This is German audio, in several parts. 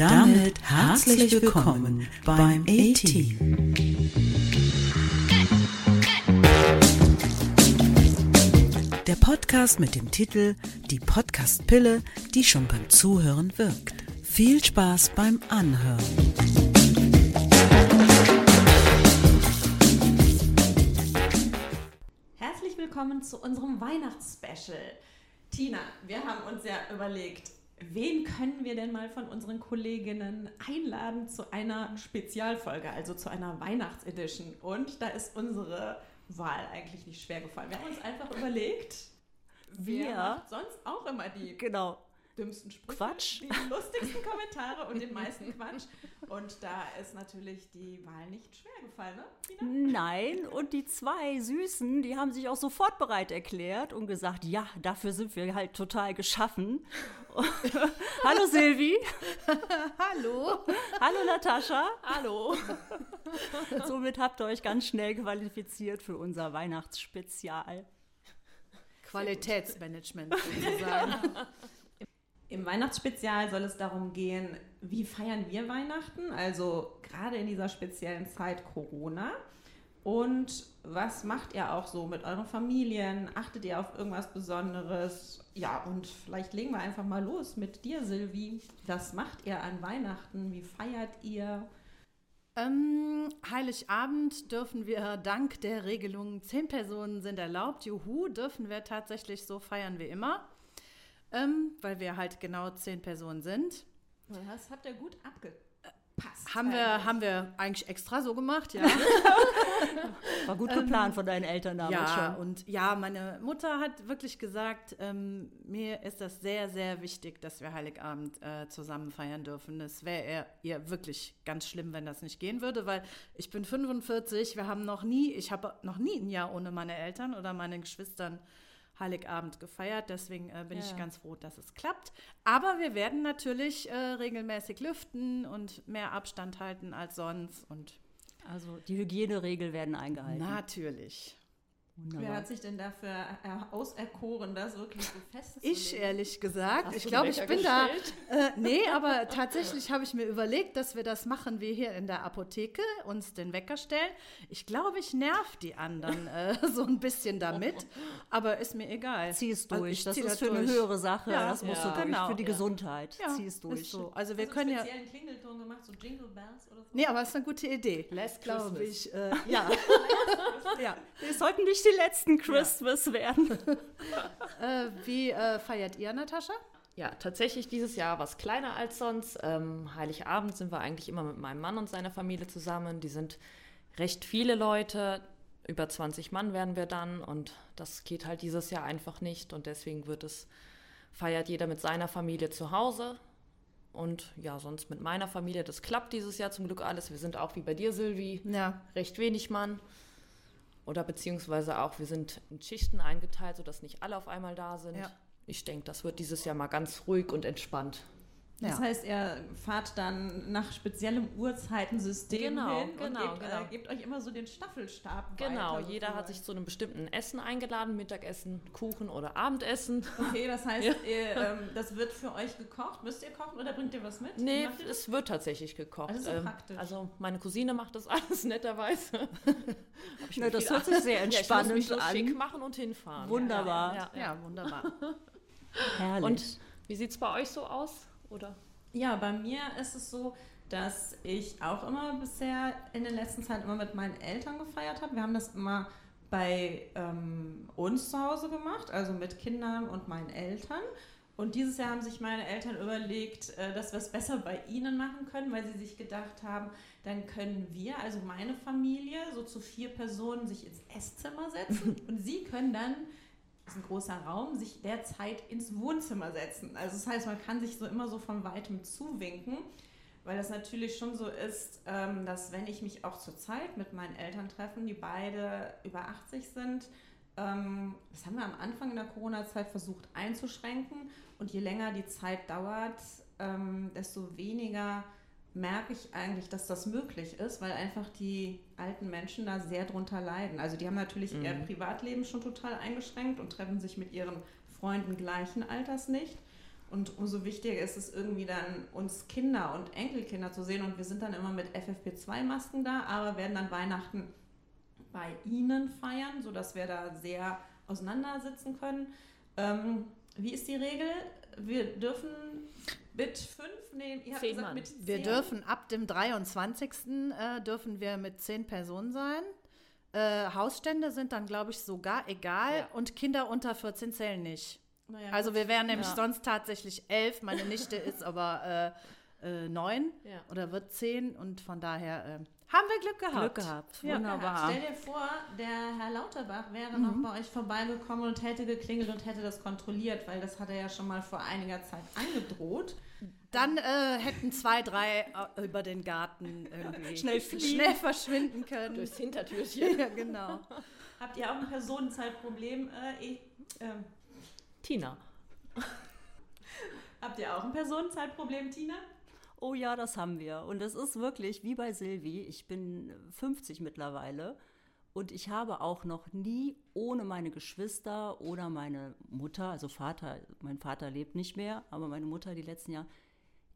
damit herzlich willkommen beim A-Team. Der Podcast mit dem Titel Die Podcast-Pille, die schon beim Zuhören wirkt. Viel Spaß beim Anhören. Herzlich willkommen zu unserem Weihnachtsspecial. Tina, wir haben uns ja überlegt, wen können wir denn mal von unseren Kolleginnen einladen zu einer Spezialfolge, also zu einer Weihnachtsedition. Und da ist unsere Wahl eigentlich nicht schwer gefallen. Wir haben uns einfach überlegt, Wir? sonst auch immer die Genau. Dümmsten Sprüche, Quatsch. die lustigsten Kommentare und den meisten Quatsch. Und da ist natürlich die Wahl nicht schwer gefallen, ne, Tina? Nein, und die zwei Süßen, die haben sich auch sofort bereit erklärt und gesagt, ja, dafür sind wir halt total geschaffen. Hallo Silvi. Hallo. Hallo Natascha. Hallo. Somit habt ihr euch ganz schnell qualifiziert für unser Weihnachtsspezial. Qualitätsmanagement sozusagen. Im Weihnachtsspezial soll es darum gehen, wie feiern wir Weihnachten, also gerade in dieser speziellen Zeit Corona. Und was macht ihr auch so mit euren Familien? Achtet ihr auf irgendwas Besonderes? Ja, und vielleicht legen wir einfach mal los mit dir, Silvi. Was macht ihr an Weihnachten? Wie feiert ihr? ähm, Heiligabend dürfen wir dank der Regelung, zehn Personen sind erlaubt, juhu, dürfen wir tatsächlich so feiern wie immer. Ähm, weil wir halt genau zehn Personen sind. Das habt ihr gut abgepasst. Haben wir, eigentlich. haben wir eigentlich extra so gemacht, ja. War gut geplant von deinen Eltern damals ja, schon. und ja, meine Mutter hat wirklich gesagt, ähm, mir ist das sehr, sehr wichtig, dass wir Heiligabend äh, zusammen feiern dürfen. Es wäre ihr wirklich ganz schlimm, wenn das nicht gehen würde, weil ich bin 45, wir haben noch nie, ich habe noch nie ein Jahr ohne meine Eltern oder meine Geschwistern Heiligabend gefeiert. Deswegen äh, bin ich Ja. ganz froh, dass es klappt. Aber wir werden natürlich äh, regelmäßig lüften und mehr Abstand halten als sonst. Und Also die Hygieneregeln werden eingehalten. natürlich. Wunderbar. Wer hat sich denn dafür auserkoren, das wirklich so festzulegen? Ich ehrlich gesagt, Hast ich glaube, ich bin da. gestellt? Äh, nee, aber tatsächlich habe ich mir überlegt, dass wir das machen wie hier in der Apotheke, uns den Wecker stellen. Ich glaube, ich nerv die anderen äh, so ein bisschen damit, aber ist mir egal. Zieh es Also durch. ich das ist das für eine durch. höhere Sache. Ja, das musst ja, du durch. genau, für die ja. Gesundheit. Ja, Zieh es durch. So. Also wir Hast du können einen ja. speziellen Klingelton gemacht, so Jingle Bells oder so? Nee, aber es ist eine gute Idee. Last glaube ich. Äh, ja. ja. Wir sollten nicht die letzten Christmas werden. Äh, wie äh, feiert ihr, Natascha? Ja, tatsächlich dieses Jahr was kleiner als sonst. Ähm, Heiligabend sind wir eigentlich immer mit meinem Mann und seiner Familie zusammen. Die sind recht viele Leute. Über 20 Mann werden wir dann und das geht halt dieses Jahr einfach nicht und deswegen wird es, feiert jeder mit seiner Familie zu Hause und ja, sonst mit meiner Familie. Das klappt dieses Jahr zum Glück alles. Wir sind auch wie bei dir, Silvi, Ja. recht wenig Mann. Oder beziehungsweise auch, wir sind in Schichten eingeteilt, sodass nicht alle auf einmal da sind. Ja. Ich denke, das wird dieses Jahr mal ganz ruhig und entspannt. Das Ja. heißt, ihr fahrt dann nach speziellem Uhrzeitensystem Genau, hin genau, und gebt, genau. Äh, gebt euch immer so den Staffelstab Genau, weiter, jeder hat sich zu einem bestimmten Essen eingeladen, Mittagessen, Kuchen oder Abendessen. Okay, das heißt, ihr, ähm, das wird für euch gekocht. Müsst ihr kochen oder bringt ihr was mit? Nee, es wird tatsächlich gekocht. Das ist so praktisch. also meine Cousine macht das alles netterweise. Na, das hört sich sehr ja, ich muss entspannend mich an. schick machen und hinfahren. Wunderbar. Ja, ja, ja. Ja, wunderbar. Herrlich. Und wie sieht es bei euch so aus? Oder? Ja, bei mir ist es so, dass ich auch immer bisher in der letzten Zeit immer mit meinen Eltern gefeiert habe. Wir haben das immer bei ähm, uns zu Hause gemacht, also mit Kindern und meinen Eltern. Und dieses Jahr haben sich meine Eltern überlegt, äh, dass wir es besser bei ihnen machen können, weil sie sich gedacht haben, dann können wir, also meine Familie, so zu vier Personen sich ins Esszimmer setzen und sie können dann, ist ein großer Raum, sich derzeit ins Wohnzimmer setzen. Also das heißt, man kann sich so immer so von weitem zuwinken, weil das natürlich schon so ist, ähm, dass wenn ich mich auch zur Zeit mit meinen Eltern treffe, die beide über 80 sind, ähm, das haben wir am Anfang in der Corona-Zeit versucht einzuschränken und je länger die Zeit dauert, ähm, desto weniger merke ich eigentlich, dass das möglich ist, weil einfach die alten Menschen da sehr drunter leiden. Also die haben natürlich ihr Privatleben schon total eingeschränkt und treffen sich mit ihren Freunden gleichen Alters nicht. Und umso wichtiger ist es irgendwie dann, uns Kinder und Enkelkinder zu sehen. Und wir sind dann immer mit FFP2-Masken da, aber werden dann Weihnachten bei ihnen feiern, sodass wir da sehr auseinandersitzen können. Ähm, wie ist die Regel? Wir dürfen mit fünf, nee, ihr habt Zehn gesagt Mann. mit zehn. Wir dürfen ab dem 23. Äh, dürfen wir mit zehn Personen sein. Äh, Hausstände sind dann, glaube ich, sogar egal Ja. und Kinder unter 14 zählen nicht. Naja, Also gut. wir wären nämlich Ja. sonst tatsächlich elf. Meine Nichte ist aber äh, äh, neun Ja. oder wird zehn und von daher äh, haben wir Glück gehabt. Glück gehabt. Ja. Wunderbar. Stell dir vor, der Herr Lauterbach wäre noch bei euch vorbeigekommen und hätte geklingelt und hätte das kontrolliert, weil das hat er ja schon mal vor einiger Zeit angedroht. Dann äh, hätten zwei, drei äh, über den Garten irgendwie Schnell schnell verschwinden können. Durchs Hintertürchen. ja, genau. Habt ihr auch ein Personenzahlproblem? Äh, ich, ähm, Tina. habt ihr auch ein Personenzahlproblem, Tina? Oh ja, das haben wir. Und es ist wirklich wie bei Silvi. Ich bin 50 mittlerweile und ich habe auch noch nie ohne meine Geschwister oder meine Mutter, also Vater, mein Vater lebt nicht mehr, aber meine Mutter die letzten Jahre,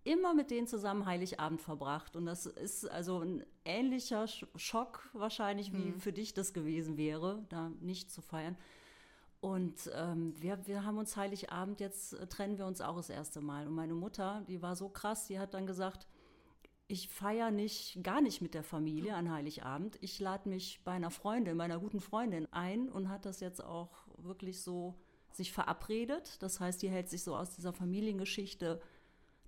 immer mit denen zusammen Heiligabend verbracht. Und das ist also ein ähnlicher Sch- Schock wahrscheinlich, wie für dich das gewesen wäre, da nicht zu feiern. Und ähm, wir, wir haben uns Heiligabend, jetzt äh, trennen wir uns auch das erste Mal. Und meine Mutter, die war so krass, die hat dann gesagt, ich feiere nicht, gar nicht mit der Familie an Heiligabend. Ich lade mich bei einer Freundin, meiner guten Freundin ein und hat das jetzt auch wirklich so sich verabredet. Das heißt, die hält sich so aus dieser Familiengeschichte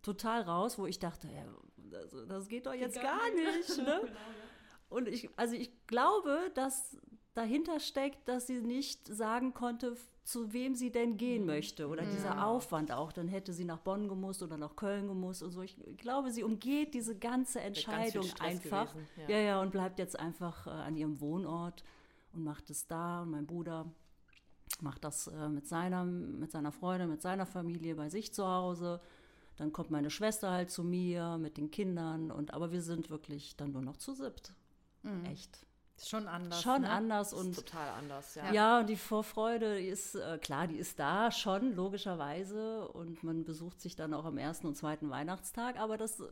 total raus, wo ich dachte, ja, das, das geht doch jetzt gar nicht. Ne? Und ich, also ich glaube, dass dahinter steckt, dass sie nicht sagen konnte, zu wem sie denn gehen möchte. Oder dieser Aufwand auch. Dann hätte sie nach Bonn gemusst oder nach Köln gemusst und so. Ich glaube, sie umgeht diese ganze ganz Entscheidung Stress einfach. gewesen, ja. ja. ja, und bleibt jetzt einfach äh, an ihrem Wohnort und macht es da. Und mein Bruder macht das äh, mit, seiner, mit seiner Freundin, mit seiner Familie bei sich zu Hause. Dann kommt meine Schwester halt zu mir mit den Kindern. Und, aber wir sind wirklich dann nur noch zu siebt. Echt. Schon anders. Schon ne? anders Ist und total anders, ja. ja. und die Vorfreude die ist äh, klar, die ist da schon logischerweise und man besucht sich dann auch am ersten und zweiten Weihnachtstag, aber das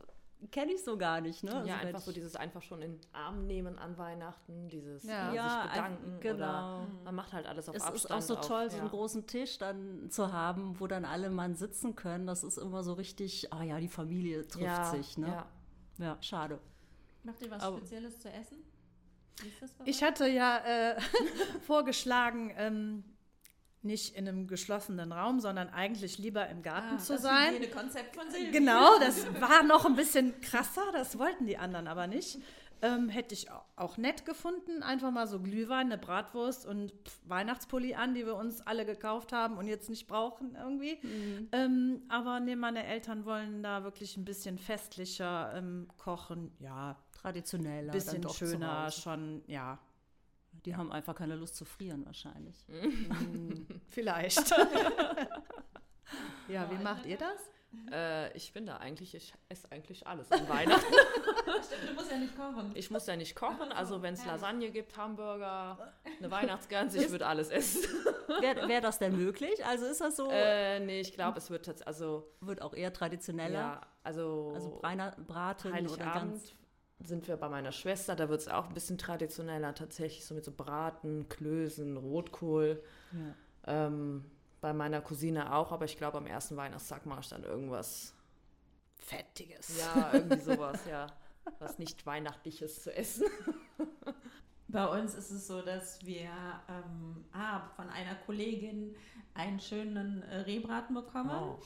kenne ich so gar nicht, ne? Also ja, wenn einfach so dieses einfach schon in den Arm nehmen an Weihnachten, dieses Ja. äh, Ja, sich bedanken genau. oder man macht halt alles auf es Abstand. ist auch so auf, toll, so ja. einen großen Tisch dann zu haben, wo dann alle mal sitzen können. Das ist immer so richtig, ah ja, die Familie trifft ja, sich, ne? Ja. Ja, schade. Macht ihr was Aber- Spezielles zu essen? Ich hatte ja äh, vorgeschlagen, ähm, nicht in einem geschlossenen Raum, sondern eigentlich lieber im Garten Ah, zu das sein. Hygienekonzept von Silvi. Genau, das war noch ein bisschen krasser, das wollten die anderen aber nicht. Ähm, hätte ich au- auch nett gefunden, einfach mal so Glühwein, eine Bratwurst und pff, Weihnachtspulli an, die wir uns alle gekauft haben und jetzt nicht brauchen irgendwie. Ähm, aber nee, meine Eltern wollen da wirklich ein bisschen festlicher ähm, kochen. Ja, Traditioneller. ein bisschen schöner, schon, ja, Die haben einfach keine Lust zu frieren wahrscheinlich. vielleicht. ja, wie macht ihr das? Äh, ich bin da eigentlich, ich esse eigentlich alles an Weihnachten. Stimmt, du musst ja nicht kochen. Ich muss ja nicht kochen, also wenn es Lasagne gibt, Hamburger, eine Weihnachtsgans, ich würde alles essen. Wäre wär das denn möglich? Also ist das so, Äh, nee, ich glaube, es wird tatsächlich, also, wird auch eher traditioneller? ja, also, Also Breiner, Braten oder Heiligabend ganz. sind wir bei meiner Schwester, da wird es auch ein bisschen traditioneller, tatsächlich so mit so Braten, Klößen, Rotkohl. Ja. Ähm, bei meiner Cousine auch, aber ich glaube, am ersten Weihnachtstag mache ich dann irgendwas. Fettiges. Ja, irgendwie sowas, ja. Was nicht Weihnachtliches zu essen. Bei uns ist es so, dass wir ähm, ah, von einer Kollegin einen schönen äh, Rehbraten bekommen. Oh.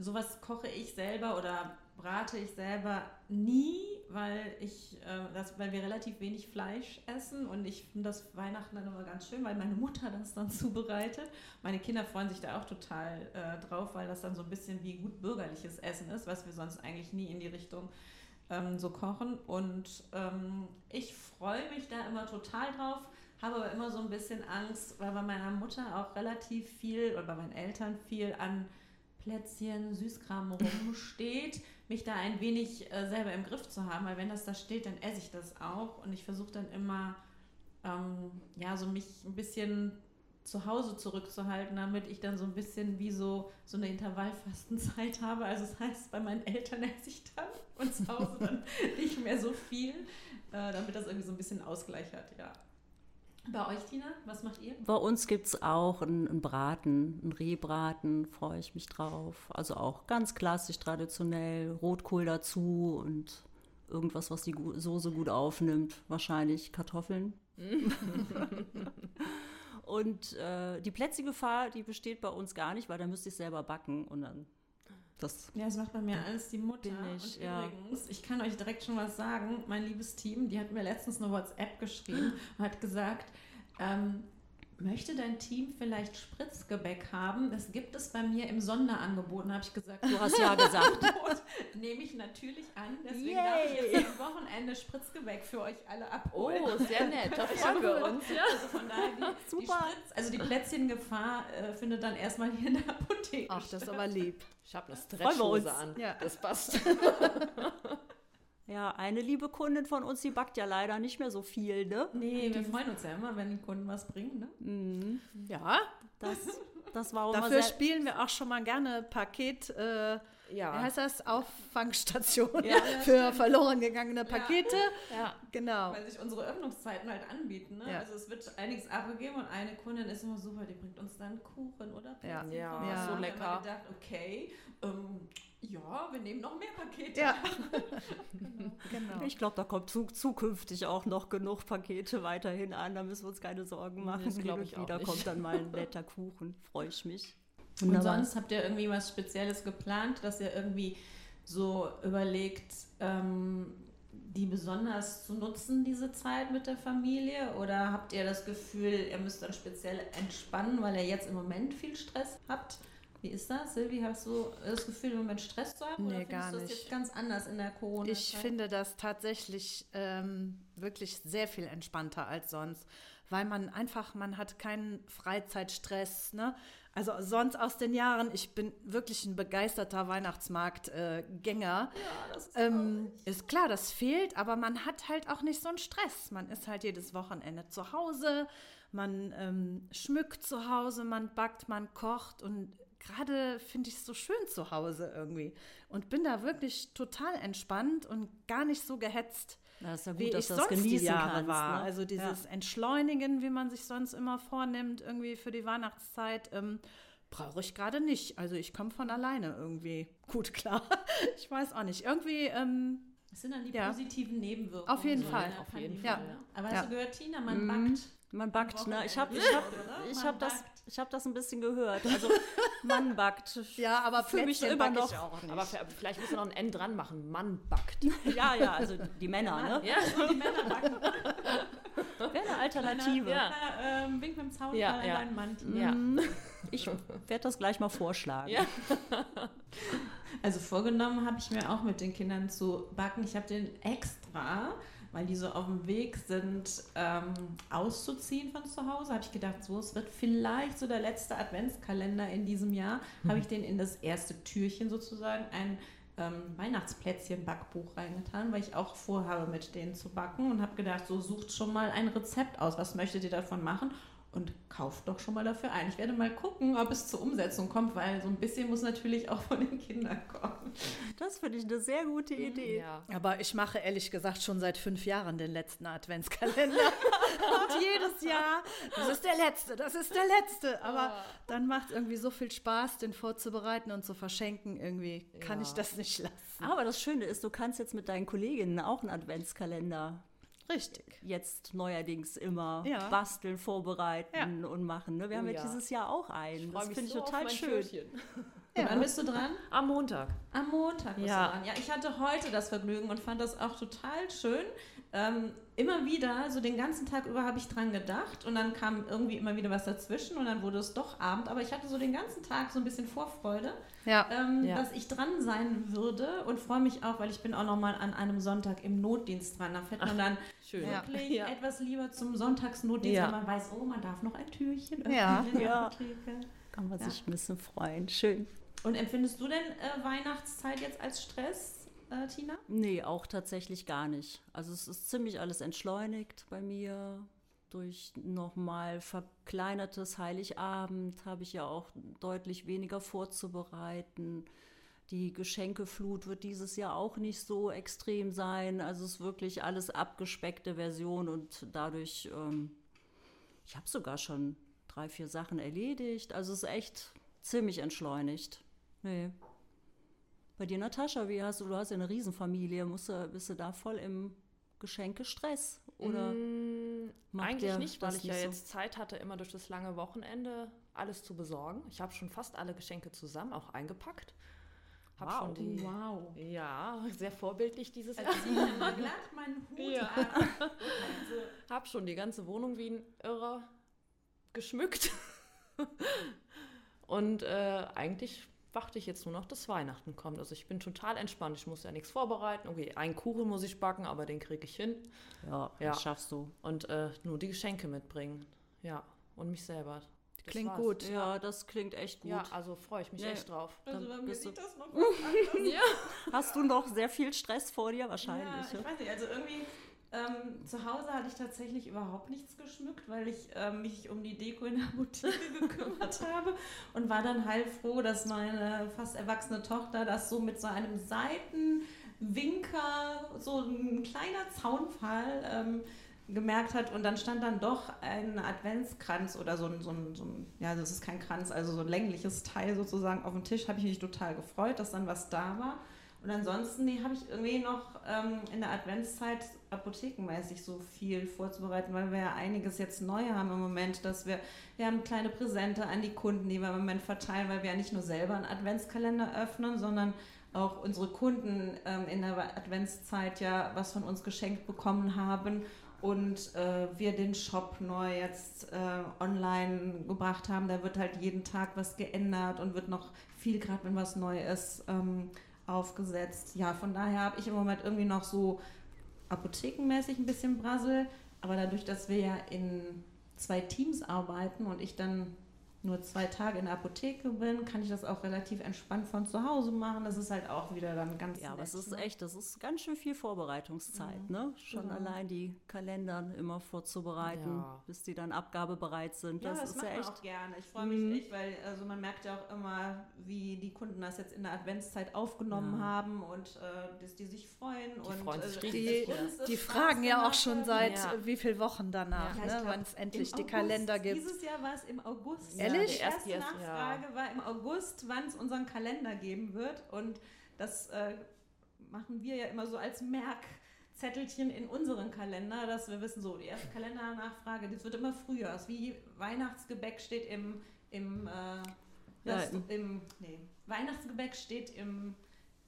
Sowas koche ich selber oder brate ich selber nie, weil ich äh, das, weil wir relativ wenig Fleisch essen und ich finde das Weihnachten dann immer ganz schön, weil meine Mutter das dann zubereitet. Meine Kinder freuen sich da auch total äh, drauf, weil das dann so ein bisschen wie gut bürgerliches Essen ist, was wir sonst eigentlich nie in die Richtung ähm, so kochen. Und ähm, ich freue mich da immer total drauf, habe aber immer so ein bisschen Angst, weil bei meiner Mutter auch relativ viel oder bei meinen Eltern viel an Plätzchen, Süßkram rumsteht, mich da ein wenig äh, selber im Griff zu haben, weil wenn das da steht, dann esse ich das auch und ich versuche dann immer, ähm, ja, so mich ein bisschen zu Hause zurückzuhalten, damit ich dann so ein bisschen wie so, so eine Intervallfastenzeit habe. Also das heißt, bei meinen Eltern esse ich dann und zu Hause dann nicht mehr so viel, äh, damit das irgendwie so ein bisschen Ausgleich hat, ja. Bei euch, Tina, was macht ihr? Bei uns gibt es auch einen, Braten, einen Rehbraten, freue ich mich drauf. Also auch ganz klassisch, traditionell, Rotkohl dazu und irgendwas, was die Soße gut aufnimmt. Wahrscheinlich Kartoffeln. und äh, die Plätzchengefahr, die besteht bei uns gar nicht, weil da müsste ich selber backen und dann das. Ja, das macht bei mir alles die Mutter. Bin ich, und ja. übrigens, ich kann euch direkt schon was sagen. Mein liebes Team, die hat mir letztens eine WhatsApp geschrieben und hat gesagt, ähm, möchte dein Team vielleicht Spritzgebäck haben? Das gibt es bei mir im Sonderangebot. Und habe ich gesagt, Du hast ja gesagt. Nehme ich natürlich an. Deswegen darf ich jetzt am Wochenende Spritzgebäck für euch alle Oh, abholen. sehr nett. Da freuen wir uns. Ja. Also von daher, die, die, Super. Spritz, also die Plätzchengefahr äh, findet dann erstmal hier in der Apotheke Ach, das ist aber lieb. Ich habe eine. Stretchhose an. Ja. Das passt. Ja, eine liebe Kundin von uns, die backt ja leider nicht mehr so viel, ne? Nee, wir freuen uns ja immer, wenn die Kunden was bringen. Ne? Mhm. Ja, Das, das war auch dafür sehr, spielen wir auch schon mal gerne Paket, äh, Ja. wie heißt das? Auffangstation Ja, ja, für stimmt. verloren gegangene Pakete. ja. Genau. Weil sich unsere Öffnungszeiten halt anbieten. Ne? Ja. Also es wird einiges abgegeben und eine Kundin ist immer super, die bringt uns dann Kuchen oder Ja. Plätzchen Ja, vorbei. so Und dann haben wir lecker. gedacht, okay, ähm, ja, wir nehmen noch mehr Pakete. Ja. genau. Ich glaube, da kommt zu, zukünftig auch noch genug Pakete weiterhin an. Da müssen wir uns keine Sorgen machen. Das glaub Hin ich wieder kommt dann mal ein netter Kuchen. Freue ich mich. Und sonst habt ihr irgendwie was Spezielles geplant, dass ihr irgendwie so überlegt, ähm, die besonders zu nutzen, diese Zeit mit der Familie? Oder habt ihr das Gefühl, ihr müsst dann speziell entspannen, weil ihr jetzt im Moment viel Stress habt? Wie ist das? Silvi, hast du das Gefühl, im Moment Stress zu haben? Nee, oder gar findest du das nicht. jetzt ganz anders in der corona -Zeit? Ich finde das tatsächlich ähm, wirklich sehr viel entspannter als sonst, weil man einfach, man hat keinen Freizeitstress. Ne? Also sonst aus den Jahren, ich bin wirklich ein begeisterter Weihnachtsmarktgänger. Ja, das ist Ähm, ist klar, das fehlt, aber man hat halt auch nicht so einen Stress. Man ist halt jedes Wochenende zu Hause, man ähm, schmückt zu Hause, man backt, man kocht und gerade finde ich es so schön zu Hause irgendwie und bin da wirklich total entspannt und gar nicht so gehetzt, Das ist ja wie gut, dass ich sonst die genießen Jahre kannst. war. Ne? Also dieses Entschleunigen, wie man sich sonst immer vornimmt, irgendwie für die Weihnachtszeit. Ähm, Brauche ich gerade nicht. Also ich komme von alleine irgendwie gut klar. Ich weiß auch nicht. Irgendwie, ähm, Das sind dann die Ja. positiven Nebenwirkungen. Auf jeden so Fall. der Auf jeden Fall, ne? ja. Aber hast Ja. du gehört, Tina, man Mhm. backt. Man backt, ne? Ich habe ich hab, ich Man hab das, ich hab das ein bisschen gehört. Also, man backt. ja, aber Für mich immer back noch. ich auch nicht. Aber vielleicht müssen wir noch ein N dran machen. Mann backt. Ja, ja, also die Männer, ne? Ja. Die Männer backen. Wäre eine Alternative. Ja. Ja. Ähm, wink mit dem Zaun Ja, ja. deinen Mann. Ja. Ich werde das gleich mal vorschlagen. Ja. Also vorgenommen habe ich mir auch mit den Kindern zu backen. Ich habe den extra, weil die so auf dem Weg sind, ähm, auszuziehen von zu Hause, habe ich gedacht, so, es wird vielleicht so der letzte Adventskalender in diesem Jahr, habe ich den in das erste Türchen sozusagen ein ähm, Weihnachtsplätzchen-Backbuch reingetan, weil ich auch vorhabe, mit denen zu backen und habe gedacht, so sucht schon mal ein Rezept aus, was möchtet ihr davon machen? Und kauft doch schon mal dafür ein. Ich werde mal gucken, ob es zur Umsetzung kommt, weil so ein bisschen muss natürlich auch von den Kindern kommen. Das finde ich eine sehr gute Idee. Ja. Aber ich mache ehrlich gesagt schon seit fünf Jahren den letzten Adventskalender. Und jedes Jahr, das ist der letzte, das ist der letzte. Aber dann macht es irgendwie so viel Spaß, den vorzubereiten und zu verschenken. Irgendwie kann Ja. ich das nicht lassen. Aber das Schöne ist, du kannst jetzt mit deinen Kolleginnen auch einen Adventskalender Richtig. jetzt neuerdings immer Ja. basteln, vorbereiten und machen. Ne? Wir Oh haben ja, ja. dieses Jahr auch einen. Das finde ich so auf total schön. Türchen. Wann bist du dran? Am Montag. Am Montag bist Ja. du dran. Ja, ich hatte heute das Vergnügen und fand das auch total schön. Ähm, immer wieder, so den ganzen Tag über habe ich dran gedacht und dann kam irgendwie immer wieder was dazwischen und dann wurde es doch Abend. Aber ich hatte so den ganzen Tag so ein bisschen Vorfreude, Ja. ähm, Ja. dass ich dran sein würde und freue mich auch, weil ich bin auch nochmal an einem Sonntag im Notdienst dran. Da fährt man dann Schön. Ja. wirklich Ja. etwas lieber zum Sonntagsnotdienst, Ja. weil man weiß, oh, man darf noch ein Türchen öffnen Ja. in der Ja. Apotheke. Kann man Ja. sich ein bisschen freuen. Schön. Und empfindest du denn äh, Weihnachtszeit jetzt als Stress, äh, Tina? Nee, auch tatsächlich gar nicht. Also es ist ziemlich alles entschleunigt bei mir. durch nochmal verkleinertes Heiligabend habe ich ja auch deutlich weniger vorzubereiten. Die Geschenkeflut wird dieses Jahr auch nicht so extrem sein. Also es ist wirklich alles abgespeckte Version und dadurch, ähm, ich habe sogar schon drei, vier Sachen erledigt. Also es ist echt ziemlich entschleunigt. Nee. Bei dir, Natascha, wie hast du, du hast ja eine Riesenfamilie, musst du, bist du da voll im Geschenkestress? Oder Mm, Eigentlich nicht, weil ich ja so? jetzt Zeit hatte, immer durch das lange Wochenende alles zu besorgen. Ich habe schon fast alle Geschenke zusammen, auch eingepackt. Hab Wow. schon die, Wow. ja, sehr vorbildlich dieses Jahr. Ich ziehe immer glatt meinen Hut Ja. ab. Also, Hab schon die ganze Wohnung wie ein Irrer geschmückt. Und äh, eigentlich warte ich jetzt nur noch, dass Weihnachten kommt. Also ich bin total entspannt. Ich muss ja nichts vorbereiten. Okay, einen Kuchen muss ich backen, aber den kriege ich hin. Ja, Ja. das schaffst du. Und äh, nur die Geschenke mitbringen. Ja, und mich selber. Das Klingt war's. gut. Ja, das klingt echt gut. Ja, also freue ich mich Ja. echt drauf. also Dann bei mir sieht das noch anderes Hast du noch sehr viel Stress vor dir? Ja, Wahrscheinlich. ich weiß nicht, also irgendwie ähm, zu Hause hatte ich tatsächlich überhaupt nichts geschmückt, weil ich ähm, mich um die Deko in der Apotheke gekümmert habe und war dann heilfroh, dass meine fast erwachsene Tochter das so mit so einem Seitenwinker, so ein kleiner Zaunfall ähm, gemerkt hat und dann stand dann doch ein Adventskranz oder so ein, so ein, so ein ja, das ist kein Kranz, also so ein längliches Teil sozusagen auf dem Tisch, habe ich mich total gefreut, dass dann was da war. Und ansonsten nee, habe ich irgendwie noch ähm, in der Adventszeit apothekenmäßig so viel vorzubereiten, weil wir ja einiges jetzt neu haben im Moment, dass wir, wir haben kleine Präsente an die Kunden, die wir im Moment verteilen, weil wir ja nicht nur selber einen Adventskalender öffnen, sondern auch unsere Kunden ähm, in der Adventszeit ja was von uns geschenkt bekommen haben und äh, wir den Shop neu jetzt äh, online gebracht haben. Da wird halt jeden Tag was geändert und wird noch viel, gerade wenn was neu ist, ähm, aufgesetzt. Ja, von daher habe ich im Moment irgendwie noch so apothekenmäßig ein bisschen Brassel, aber dadurch, dass wir ja in zwei Teams arbeiten und ich dann nur zwei Tage in der Apotheke bin, kann ich das auch relativ entspannt von zu Hause machen. Das ist halt auch wieder dann ganz Ja, aber es ist ne? echt, das ist ganz schön viel Vorbereitungszeit, ne? Schon Genau. allein die Kalendern immer vorzubereiten, Ja. bis die dann abgabebereit sind. Ja, das, das, ist macht ja man echt. auch gerne. Ich freue mich echt, weil also man merkt ja auch immer, wie die Kunden das jetzt in der Adventszeit aufgenommen Ja. haben und äh, dass die sich freuen. Die und, freuen sich äh, ja. das Die Spaß fragen ja auch schon seit Ja. wie viel Wochen danach, Ja, ne, wann es endlich die August. Kalender gibt. Dieses Jahr war es im August. Ehrlich? Die erste Die erste, ja. Nachfrage war im August, wann es unseren Kalender geben wird. Und das äh, machen wir ja immer so als Merkzettelchen in unseren Kalender, dass wir wissen, so die erste Kalendernachfrage, das wird immer früher. Das ist wie Weihnachtsgebäck steht im, im, äh, Ja, das, im- im nee, Weihnachtsgebäck steht im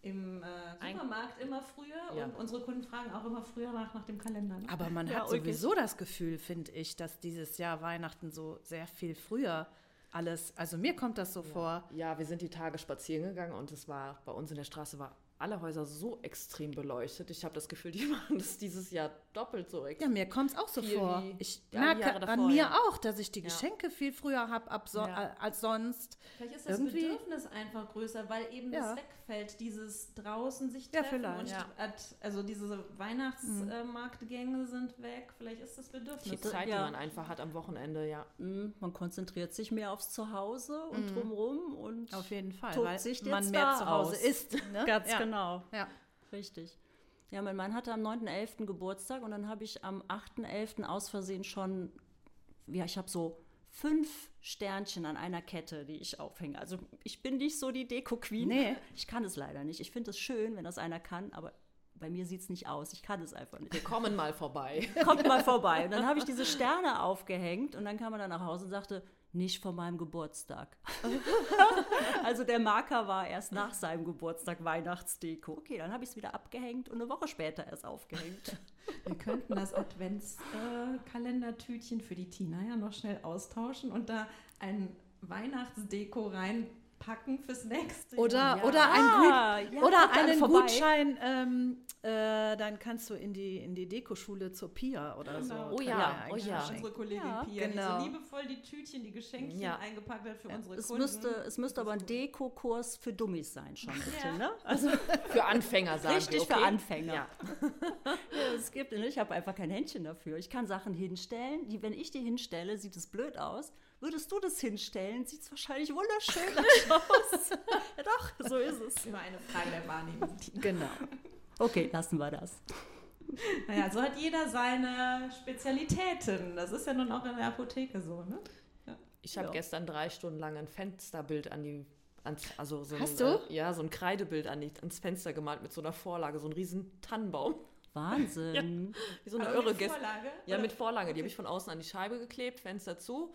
im äh, Supermarkt immer früher Ja. und unsere Kunden fragen auch immer früher nach, nach dem Kalender. Ne? Aber man Ja, hat sowieso das Gefühl, finde ich, dass dieses Jahr Weihnachten so sehr viel früher alles, also mir kommt das so vor. Ja, wir sind die Tage spazieren gegangen und es war bei uns in der Straße war alle Häuser so extrem beleuchtet. Ich habe das Gefühl, die machen das dieses Jahr doppelt so Ja, extrem. mir kommt es auch so Viel vor. Ich die merke davor, an mir ja. auch, dass ich die Ja. Geschenke viel früher habe so, Ja. äh, als sonst. Vielleicht ist das Irgendwie- Bedürfnis einfach größer, weil eben Ja. das wegfällt, dieses draußen sich Ja, treffen vielleicht. und Ja. at- also diese Weihnachtsmarktgänge sind weg. Vielleicht ist das Die Bedürfnis. Zeit, Ja. die man einfach hat am Wochenende, ja. Mm, Man konzentriert sich mehr aufs Zuhause und drumrum und Mhm. Auf jeden Fall, tobt weil sich man jetzt mehr zu Hause aus. ist. Ne? Ganz ja. Genau. Ja. Richtig. Ja, mein Mann hatte am 9.11. Geburtstag und dann habe ich am 8.11. aus Versehen schon, ja, ich habe so fünf Sternchen an einer Kette, die ich aufhänge. Also ich bin nicht so die Deko-Queen. Nee. Ich kann es leider nicht. Ich finde es schön, wenn das einer kann, aber bei mir sieht es nicht aus. Ich kann es einfach nicht. Wir kommen mal vorbei. Kommt mal vorbei. Und dann habe ich diese Sterne aufgehängt und dann kam er dann nach Hause und sagte, nicht von meinem Geburtstag. also der Marker war erst nach seinem Geburtstag Weihnachtsdeko. Okay, dann habe ich es wieder abgehängt und eine Woche später erst aufgehängt. Wir könnten das Adventskalendertütchen für die Tina ja noch schnell austauschen und da ein Weihnachtsdeko reinpacken packen fürs nächste Oder, Jahr. oder, ein Ah, Gut, ja, oder einen vorbei. Gutschein, ähm, äh, dann kannst du in die, in die Dekoschule zur Pia oder so. Genau. Oh Kann ja, oh ja. Unsere Kollegin Ja, Pia, genau. die so liebevoll die Tütchen, die Geschenkchen Ja. eingepackt hat für unsere Es Kunden. müsste, es müsste aber ein Deko-Kurs für Dummies sein schon, bitte, Ja. ne? Also Für Anfänger sagen richtig wir, okay? für Anfänger. Ja. Ja, es gibt, ich habe einfach kein Händchen dafür. Ich kann Sachen hinstellen, die, wenn ich die hinstelle, sieht es blöd aus. Würdest du das hinstellen, sieht es wahrscheinlich wunderschön aus. ja doch, so ist es. immer eine Frage der Wahrnehmung. Genau. Okay, lassen wir das. Naja, so hat jeder seine Spezialitäten. Das ist ja nun auch in der Apotheke so, ne? Ich habe Ja. gestern drei Stunden lang ein Fensterbild an die, ans, also so ein, Hast du? Äh, ja, so ein Kreidebild an die, ans Fenster gemalt mit so einer Vorlage, so ein riesen Tannenbaum. Wahnsinn. Wie so eine Aber irre mit Vorlage? Ja, Oder- mit Vorlage. Die habe ich von außen an die Scheibe geklebt, Fenster zu.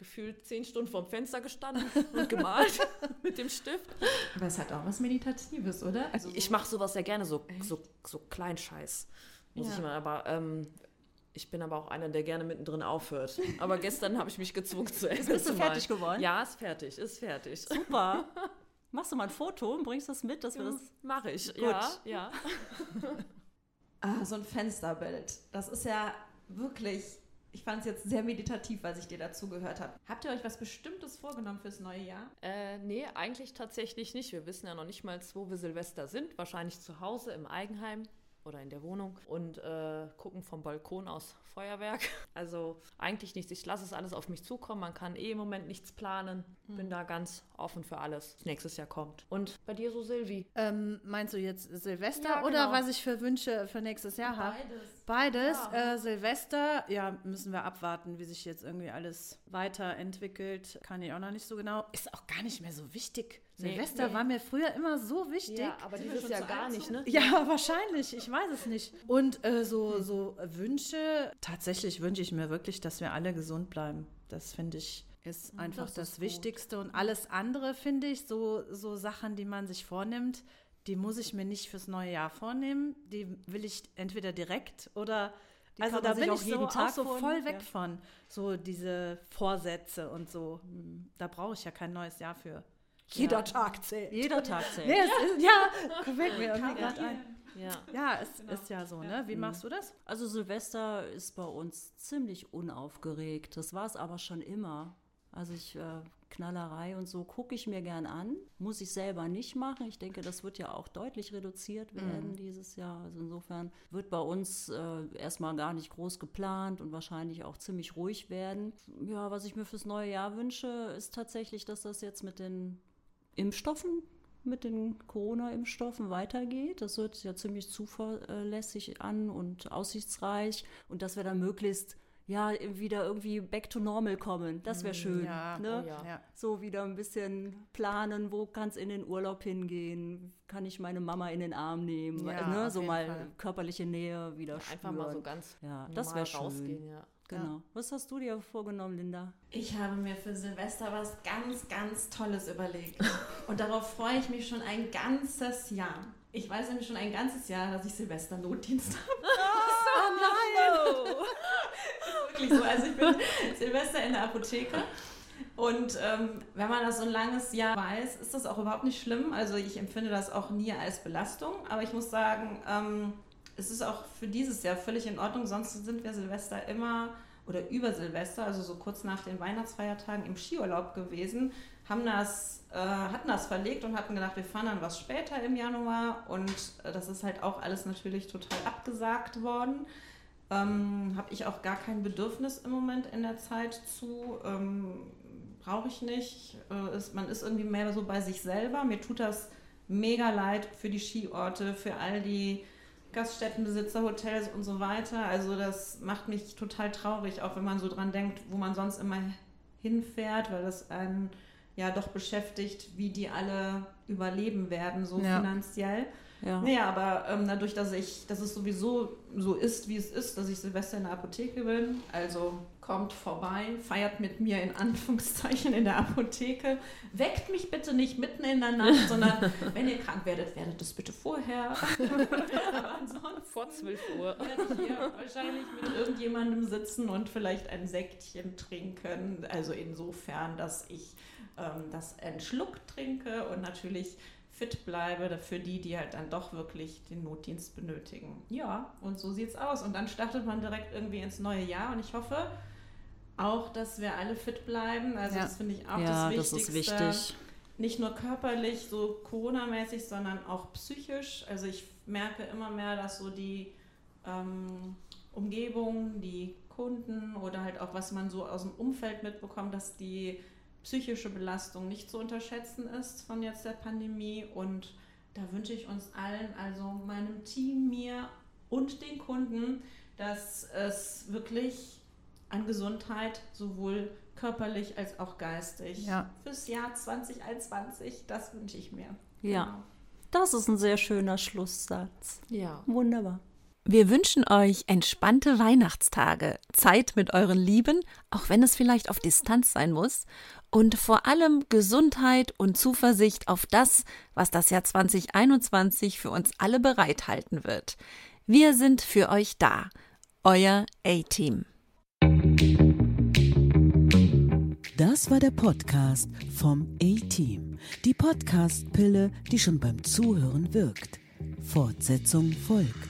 Gefühlt zehn Stunden vorm Fenster gestanden und gemalt mit dem Stift. Aber es hat auch was Meditatives, oder? Also Ich mache sowas sehr gerne, so, so, so Kleinscheiß. Muss Ja. ich immer, aber ähm, ich bin aber auch einer, der gerne mittendrin aufhört. Aber gestern habe ich mich gezwungen zu Ende Bist du fertig geworden? Ja, ist fertig, ist fertig. Super. Machst du mal ein Foto und bringst das mit, dass wir das. Mache ich, Gut. ja, ja. Ah, so ein Fensterbild. Das ist ja wirklich, ich fand es jetzt sehr meditativ, was ich dir dazu gehört habe. Habt ihr euch was Bestimmtes vorgenommen fürs neue Jahr? Äh, nee, eigentlich tatsächlich nicht. Wir wissen ja noch nicht mal, wo wir Silvester sind. Wahrscheinlich zu Hause im Eigenheim oder in der Wohnung und äh, gucken vom Balkon aus Feuerwerk. Also eigentlich nichts. Ich lasse es alles auf mich zukommen. Man kann eh im Moment nichts planen. Bin da ganz offen für alles, was nächstes Jahr kommt. Und bei dir so, Silvi? Ähm, meinst du jetzt Silvester Ja, oder genau. was ich für Wünsche für nächstes Jahr habe? Beides. Beides. Ja. Äh, Silvester, ja, müssen wir abwarten, wie sich jetzt irgendwie alles weiterentwickelt. Kann ich auch noch nicht so genau. Ist auch gar nicht mehr so wichtig. Nee, Silvester nee. war mir früher immer so wichtig. aber Sind dieses schon Jahr gar nicht, ne? Ja, wahrscheinlich. Ich weiß es nicht. Und äh, so, so Wünsche, tatsächlich wünsche ich mir wirklich, dass wir alle gesund bleiben. Das finde ich ist einfach das das, ist gut. Wichtigste. Und alles andere, finde ich, so, so Sachen, die man sich vornimmt, die muss ich mir nicht fürs neue Jahr vornehmen. Die will ich entweder direkt oder. Die also da bin auch ich jeden so, Tag auch so voll weg ja. von. So diese Vorsätze und so. Da brauche ich ja kein neues Jahr für. Jeder Tag zählt. Jeder Tag zählt. Nee, es ist, ja, fällt mir irgendwie gerade ein. Ja. Ja, es Genau. ist ja so, ne? Wie machst du das? Also Silvester ist bei uns ziemlich unaufgeregt. Das war es aber schon immer. Also ich äh, Knallerei und so gucke ich mir gern an. Muss ich selber nicht machen. Ich denke, das wird ja auch deutlich reduziert werden dieses Jahr. Also insofern wird bei uns äh, erstmal gar nicht groß geplant und wahrscheinlich auch ziemlich ruhig werden. Ja, was ich mir fürs neue Jahr wünsche, ist tatsächlich, dass das jetzt mit den Impfstoffen mit den Corona-Impfstoffen weitergeht. Das hört sich ja ziemlich zuverlässig an und aussichtsreich und dass wir dann möglichst ja wieder irgendwie back to normal kommen. Das wäre schön. ja, ne? oh ja. Ja. So wieder ein bisschen planen, wo kann es in den Urlaub hingehen? Kann ich meine Mama in den Arm nehmen? Ja, ne? So mal Fall. körperliche Nähe wieder Einfach spüren. mal so ganz Ja, normal das wäre schön. rausgehen, ja. Genau. Was hast du dir vorgenommen, Linda? Ich habe mir für Silvester was ganz, ganz Tolles überlegt. Und darauf freue ich mich schon ein ganzes Jahr. Ich weiß nämlich schon ein ganzes Jahr, dass ich Silvester Notdienst habe. Oh nein! Wirklich so. Also ich bin Silvester in der Apotheke. Und ähm, wenn man das so ein langes Jahr weiß, ist das auch überhaupt nicht schlimm. Also ich empfinde das auch nie als Belastung. Aber ich muss sagen, ähm, es ist auch für dieses Jahr völlig in Ordnung. Sonst sind wir Silvester immer oder über Silvester, also so kurz nach den Weihnachtsfeiertagen im Skiurlaub gewesen, haben das, äh, hatten das verlegt und hatten gedacht, wir fahren dann was später im Januar. Und äh, das ist halt auch alles natürlich total abgesagt worden. Ähm, Habe ich auch gar kein Bedürfnis im Moment in der Zeit zu. Ähm, Brauche ich nicht. Äh, ist, man ist irgendwie mehr so bei sich selber. Mir tut das mega leid für die Skiorte, für all die Gaststättenbesitzer, Hotels und so weiter. Also das macht mich total traurig, auch wenn man so dran denkt, wo man sonst immer hinfährt, weil das einen ja doch beschäftigt, wie die alle überleben werden, so Ja. finanziell. Ja. Naja, aber ähm, dadurch, dass ich, dass es sowieso so ist, wie es ist, dass ich Silvester in der Apotheke bin, also kommt vorbei, feiert mit mir in Anführungszeichen in der Apotheke, weckt mich bitte nicht mitten in der Nacht, sondern wenn ihr krank werdet, werdet es bitte vorher. aber ansonsten Vor 12 Uhr. werde ich hier wahrscheinlich mit irgendjemandem sitzen und vielleicht ein Sektchen trinken. Also insofern, dass ich ähm, das einen Schluck trinke und natürlich fit bleibe für die, die halt dann doch wirklich den Notdienst benötigen. Ja, und so sieht's aus. Und dann startet man direkt irgendwie ins neue Jahr und ich hoffe auch, dass wir alle fit bleiben. Also Ja. das finde ich auch ja, das das Wichtigste ist wichtig. nicht nur körperlich, so Corona-mäßig, sondern auch psychisch. Also ich merke immer mehr, dass so die ähm, Umgebung, die Kunden oder halt auch was man so aus dem Umfeld mitbekommt, dass die psychische Belastung nicht zu unterschätzen ist von jetzt der Pandemie. Und da wünsche ich uns allen, also meinem Team, mir und den Kunden, dass es wirklich an Gesundheit sowohl körperlich als auch geistig Ja. fürs Jahr 2021, das wünsche ich mir. Ja. Genau. Das ist ein sehr schöner Schlusssatz. Ja. Wunderbar. Wir wünschen euch entspannte Weihnachtstage, Zeit mit euren Lieben, auch wenn es vielleicht auf Distanz sein muss, und vor allem Gesundheit und Zuversicht auf das, was das Jahr 2021 für uns alle bereithalten wird. Wir sind für euch da. Euer A-Team. Das war der Podcast vom A-Team. Die Podcast-Pille, die schon beim Zuhören wirkt. Fortsetzung folgt.